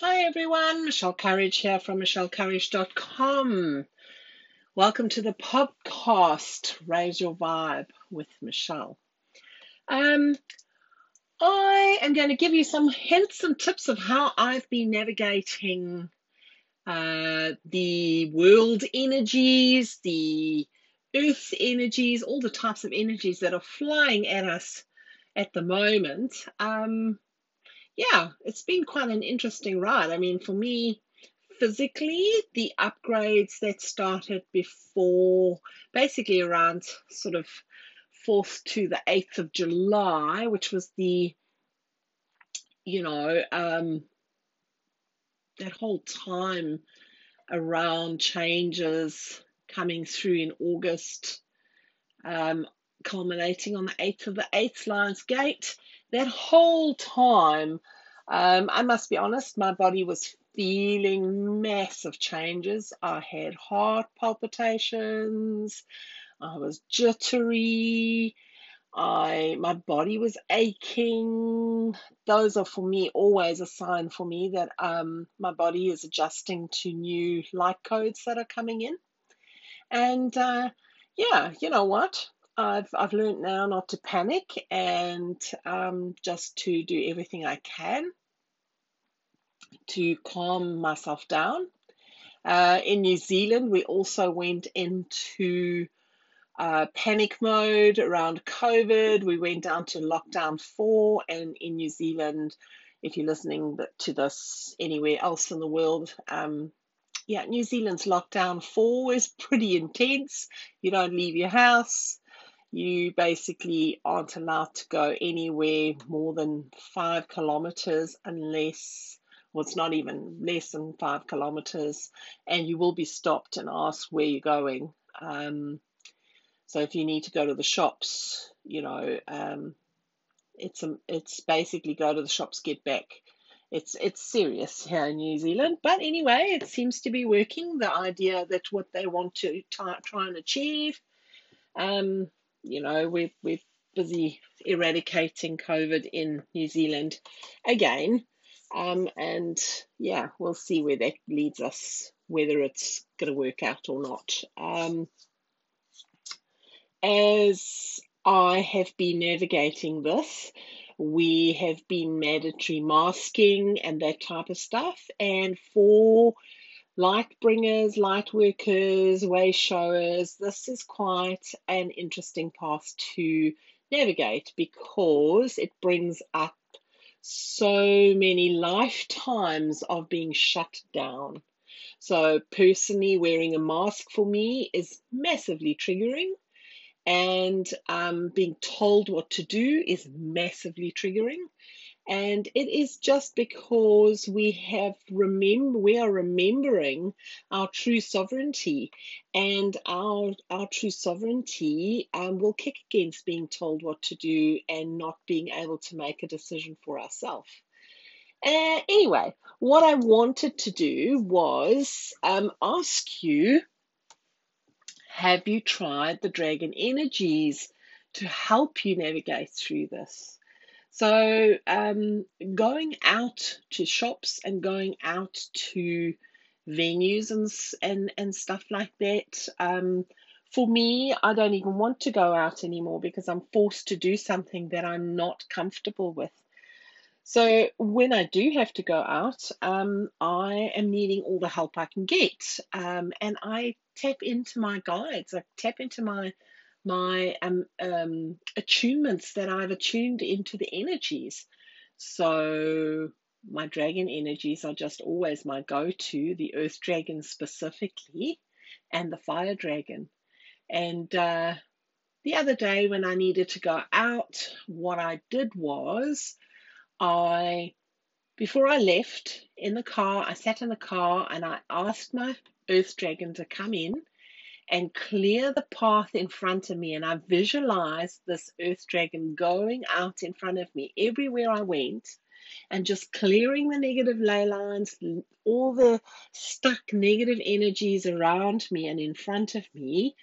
Hi everyone, Michelle Courage here from michellecourage.com. Welcome to the podcast Raise Your Vibe with Michelle. Um, I am going to give you some hints and tips of how I've been navigating uh, the world energies, the earth energies, all the types of energies that are flying at us at the moment. Um, yeah, it's been quite an interesting ride. I mean, for me, physically, the upgrades that started before, basically around sort of 4th to the 8th of July, which was the, you know, um, that whole time around changes coming through in August, um, culminating on the 8th of the 8th Lions Gate that whole time, um, I must be honest, my body was feeling massive changes. I had heart palpitations, I was jittery, I my body was aching. Those are for me always a sign for me that um, my body is adjusting to new light codes that are coming in. And uh, yeah, you know what? I've I've learned now not to panic and um, just to do everything I can to calm myself down. Uh, in New Zealand, we also went into uh, panic mode around COVID. We went down to lockdown four, and in New Zealand, if you're listening to this anywhere else in the world, um, yeah, New Zealand's lockdown four is pretty intense. You don't leave your house you basically aren't allowed to go anywhere more than five kilometers unless well it's not even less than five kilometers and you will be stopped and asked where you're going. Um, so if you need to go to the shops you know um, it's a, it's basically go to the shops get back. It's it's serious here in New Zealand. But anyway it seems to be working. The idea that what they want to try, try and achieve um, you know, we're, we're busy eradicating COVID in New Zealand again. Um, and yeah, we'll see where that leads us, whether it's going to work out or not. Um, as I have been navigating this, we have been mandatory masking and that type of stuff. And for light bringers, light workers, way showers. This is quite an interesting path to navigate because it brings up so many lifetimes of being shut down. So, personally, wearing a mask for me is massively triggering, and um, being told what to do is massively triggering. And it is just because we have remember we are remembering our true sovereignty, and our our true sovereignty um, will kick against being told what to do and not being able to make a decision for ourselves. Uh, anyway, what I wanted to do was um, ask you Have you tried the dragon energies to help you navigate through this? So, um, going out to shops and going out to venues and and and stuff like that. Um, for me, I don't even want to go out anymore because I'm forced to do something that I'm not comfortable with. So when I do have to go out, um, I am needing all the help I can get, um, and I tap into my guides. I tap into my my um, um, attunements that I've attuned into the energies. So my dragon energies are just always my go to, the earth dragon specifically, and the fire dragon. And uh, the other day when I needed to go out, what I did was I, before I left in the car, I sat in the car and I asked my earth dragon to come in and clear the path in front of me. And I visualized this earth dragon going out in front of me everywhere I went and just clearing the negative ley lines, all the stuck negative energies around me and in front of me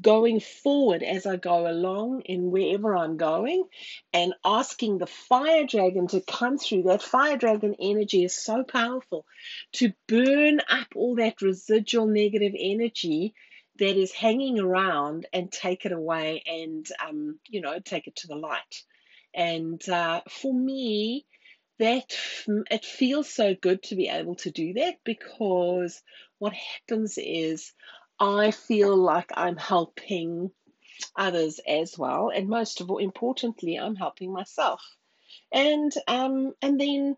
going forward as I go along in wherever I'm going and asking the fire dragon to come through. That fire dragon energy is so powerful to burn up all that residual negative energy that is hanging around and take it away and, um, you know, take it to the light. And uh, for me, that it feels so good to be able to do that because what happens is I feel like I'm helping others as well, and most of all, importantly, I'm helping myself. And um, and then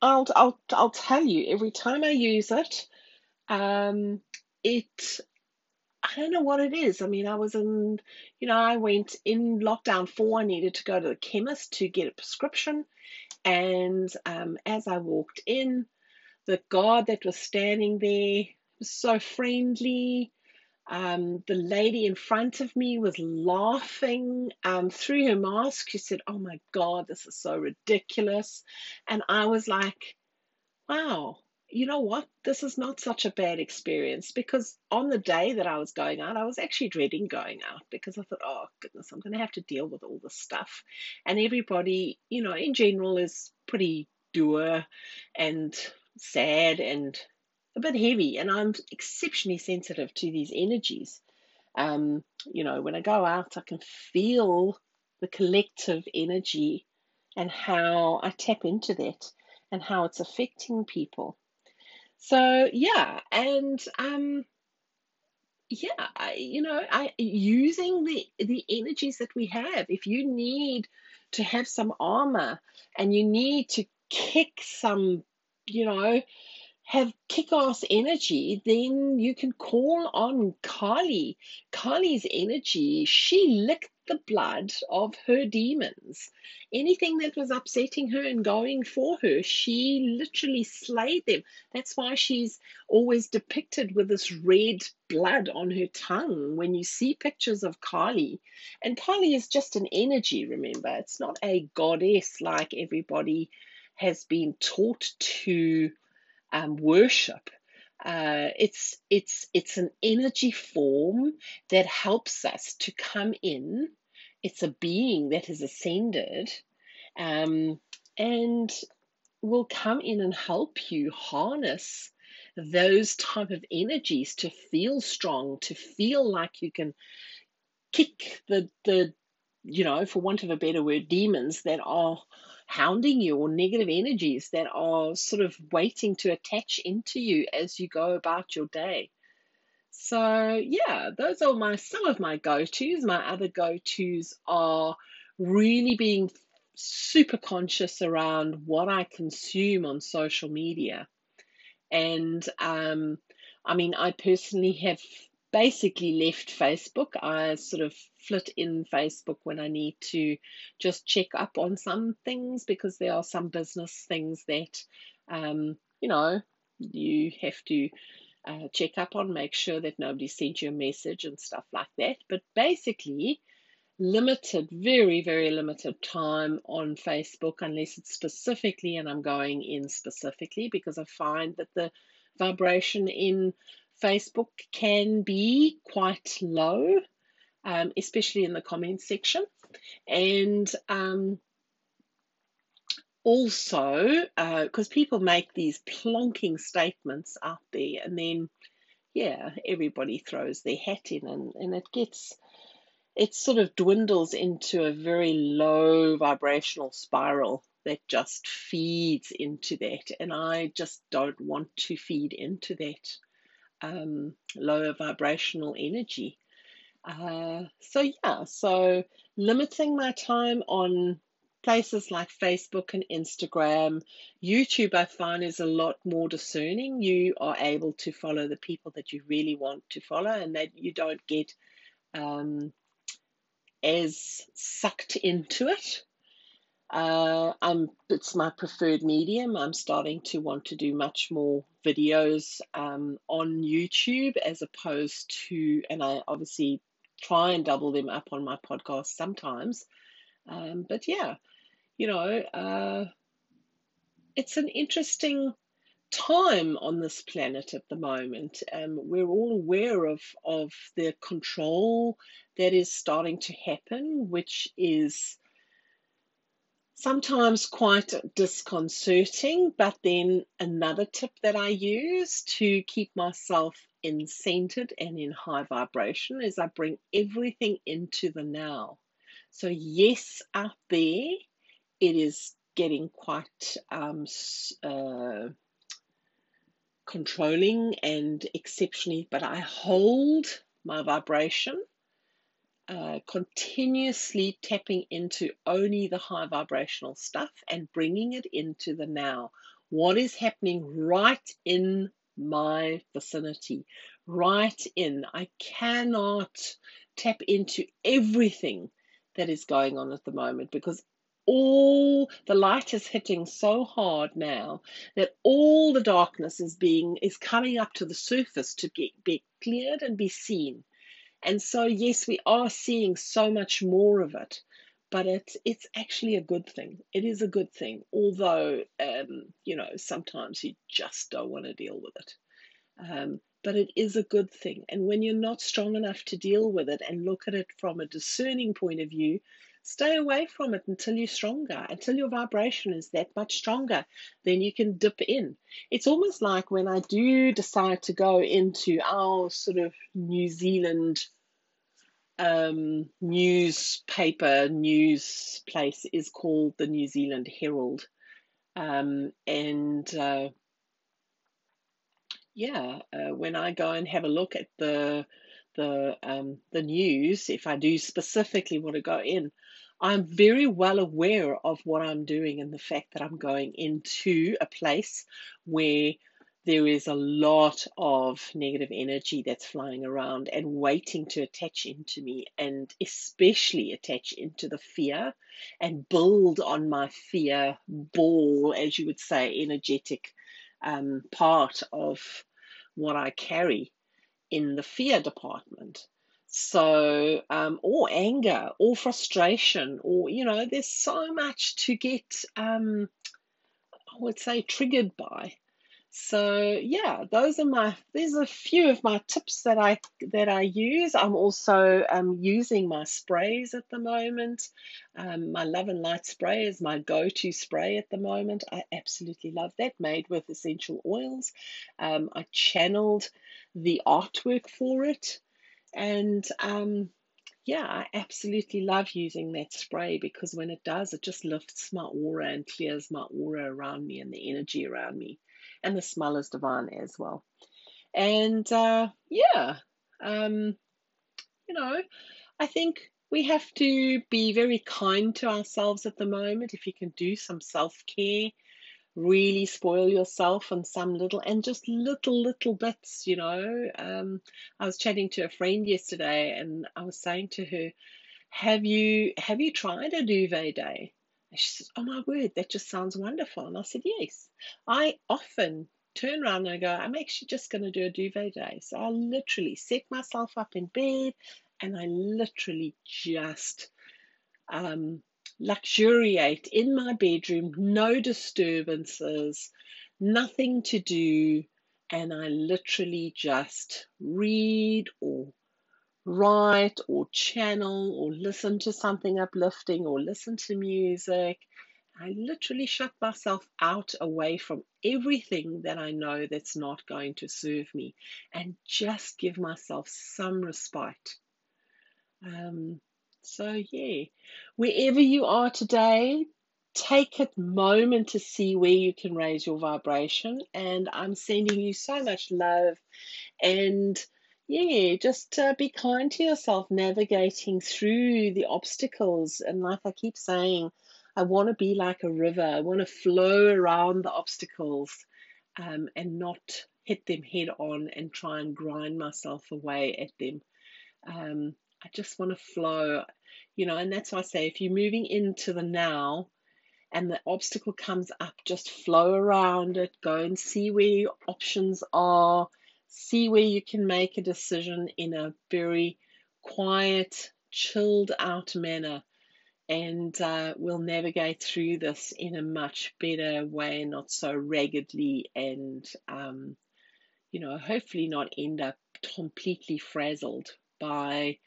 I'll I'll I'll tell you every time I use it, um, it I don't know what it is. I mean, I was in, you know, I went in lockdown four. I needed to go to the chemist to get a prescription, and um, as I walked in, the guard that was standing there so friendly. Um, the lady in front of me was laughing um, through her mask. She said, Oh my God, this is so ridiculous. And I was like, Wow, you know what? This is not such a bad experience because on the day that I was going out, I was actually dreading going out because I thought, Oh goodness, I'm going to have to deal with all this stuff. And everybody, you know, in general is pretty dour and sad and a bit heavy, and I'm exceptionally sensitive to these energies. Um, you know, when I go out, I can feel the collective energy and how I tap into that and how it's affecting people. So yeah, and um, yeah, I, you know, I using the the energies that we have. If you need to have some armor and you need to kick some, you know, have kick ass energy, then you can call on Kali. Kali's energy, she licked the blood of her demons. Anything that was upsetting her and going for her, she literally slayed them. That's why she's always depicted with this red blood on her tongue when you see pictures of Kali. And Kali is just an energy, remember. It's not a goddess like everybody has been taught to um, worship. Uh, it's it's it's an energy form that helps us to come in. It's a being that has ascended, um, and will come in and help you harness those type of energies to feel strong, to feel like you can kick the the you know, for want of a better word, demons that are hounding you or negative energies that are sort of waiting to attach into you as you go about your day. So yeah, those are my some of my go-tos. My other go-tos are really being super conscious around what I consume on social media. And um, I mean, I personally have basically left Facebook. I sort of flit in Facebook when I need to just check up on some things because there are some business things that, um, you know, you have to uh, check up on, make sure that nobody sent you a message and stuff like that. But basically, limited, very, very limited time on Facebook unless it's specifically, and I'm going in specifically because I find that the vibration in Facebook can be quite low, um, especially in the comments section. And um, also, because uh, people make these plonking statements out there, and then, yeah, everybody throws their hat in, and, and it gets, it sort of dwindles into a very low vibrational spiral that just feeds into that. And I just don't want to feed into that um, lower vibrational energy. Uh, so, yeah, so limiting my time on places like Facebook and Instagram. YouTube, I find, is a lot more discerning. You are able to follow the people that you really want to follow, and that you don't get um, as sucked into it. Uh, I'm it's my preferred medium. I'm starting to want to do much more videos um, on YouTube as opposed to, and I obviously try and double them up on my podcast sometimes. Um, but yeah, you know, uh, it's an interesting time on this planet at the moment. Um, we're all aware of, of the control that is starting to happen, which is sometimes quite disconcerting. But then another tip that I use to keep myself in centered and in high vibration is I bring everything into the now. So, yes, out there, it is getting quite um, uh, controlling and exceptionally, but I hold my vibration, uh, continuously tapping into only the high vibrational stuff and bringing it into the now. What is happening right in my vicinity, right in? I cannot tap into everything that is going on at the moment because all the light is hitting so hard now that all the darkness is being is coming up to the surface to get be cleared and be seen and so yes we are seeing so much more of it but it's it's actually a good thing. It is a good thing although um, you know sometimes you just don't want to deal with it. Um, but it is a good thing. And when you're not strong enough to deal with it and look at it from a discerning point of view Stay away from it until you're stronger, until your vibration is that much stronger. Then you can dip in. It's almost like when I do decide to go into our sort of New Zealand um, newspaper, news place is called the New Zealand Herald. Um, and uh, yeah, uh, when I go and have a look at the the um, the news, if I do specifically want to go in, I'm very well aware of what I'm doing and the fact that I'm going into a place where there is a lot of negative energy that's flying around and waiting to attach into me, and especially attach into the fear and build on my fear ball, as you would say, energetic um, part of what I carry in the fear department. So, um, or anger, or frustration, or, you know, there's so much to get, um, I would say, triggered by. So yeah, those are my there's a few of my tips that I that I use. I'm also um, using my sprays at the moment. Um, my Love and Light spray is my go-to spray at the moment. I absolutely love that, made with essential oils. Um, I channeled the artwork for it. And um, yeah, I absolutely love using that spray because when it does, it just lifts my aura and clears my aura around me and the energy around me. And the smell is divine as well. And uh, yeah, um, you know, I think we have to be very kind to ourselves at the moment. If you can do some self care, really spoil yourself on some little and just little little bits you know. Um, i was chatting to a friend yesterday and i was saying to her have you have you tried a duvet day? And she says oh my word that just sounds wonderful. And i said yes. I often turn around and I go, I'm actually just going to do a duvet day. So I literally set myself up in bed and I literally just um, luxuriate in my bedroom, no disturbances, nothing to do, and I literally just read or write or channel or listen to something uplifting or listen to music. I literally shut myself out away from everything that I know that's not going to serve me and just give myself some respite. Um, so, yeah, wherever you are today, take a moment to see where you can raise your vibration. And I'm sending you so much love. And yeah, just uh, be kind to yourself navigating through the obstacles. And like I keep saying, I want to be like a river, I want to flow around the obstacles um, and not hit them head on and try and grind myself away at them. Um, I just want to flow, you know, and that's why I say if you're moving into the now and the obstacle comes up, just flow around it, go and see where your options are, see where you can make a decision in a very quiet, chilled out manner. And uh, we'll navigate through this in a much better way, not so raggedly, and um, you know, hopefully not end up completely frazzled by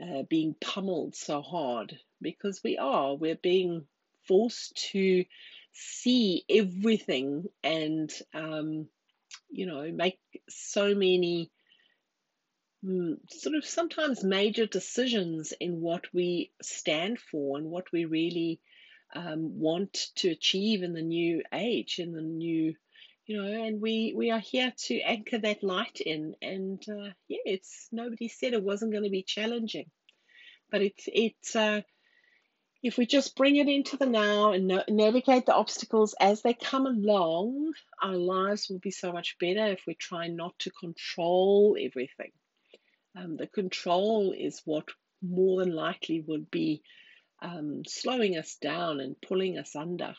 uh, being pummeled so hard because we are. We're being forced to see everything and, um, you know, make so many mm, sort of sometimes major decisions in what we stand for and what we really um, want to achieve in the new age, in the new, you know, and we we are here to anchor that light in. And uh, yeah, it's nobody said it wasn't going to be challenging, but it's it's. Uh, if we just bring it into the now and navigate the obstacles as they come along, our lives will be so much better if we try not to control everything. Um, the control is what more than likely would be um, slowing us down and pulling us under.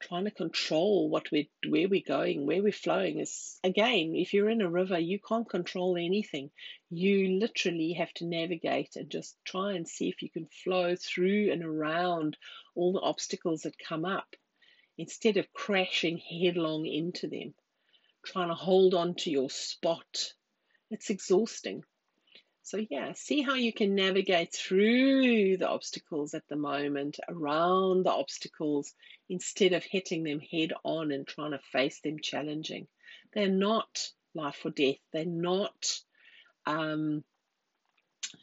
Trying to control what we where we're going, where we're flowing is again, if you're in a river, you can't control anything. You literally have to navigate and just try and see if you can flow through and around all the obstacles that come up instead of crashing headlong into them. Trying to hold on to your spot. It's exhausting. So, yeah, see how you can navigate through the obstacles at the moment, around the obstacles, instead of hitting them head on and trying to face them challenging. They're not life or death. They're not, um,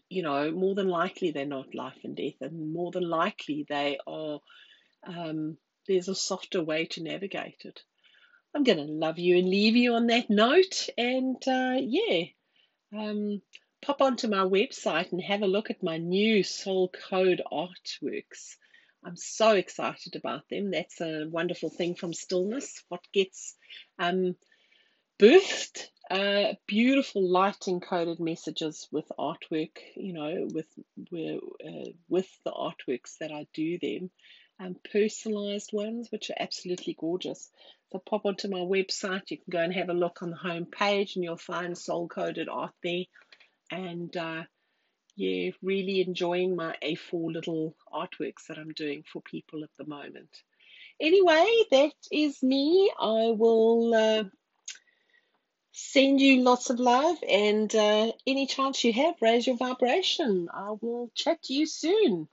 you know, more than likely they're not life and death, and more than likely they are, um, there's a softer way to navigate it. I'm going to love you and leave you on that note. And uh, yeah, um, pop onto my website and have a look at my new Soul Code artworks. I'm so excited about them. That's a wonderful thing from Stillness. What gets um, birthed uh, beautiful light encoded messages with artwork, you know, with uh, with the artworks that I do them, um, personalized ones, which are absolutely gorgeous. So pop onto my website. You can go and have a look on the home page, and you'll find soul coded art there and uh, yeah, really enjoying my A4 little artworks that I'm doing for people at the moment. Anyway, that is me. I will uh, send you lots of love, and uh, any chance you have, raise your vibration. I will chat to you soon.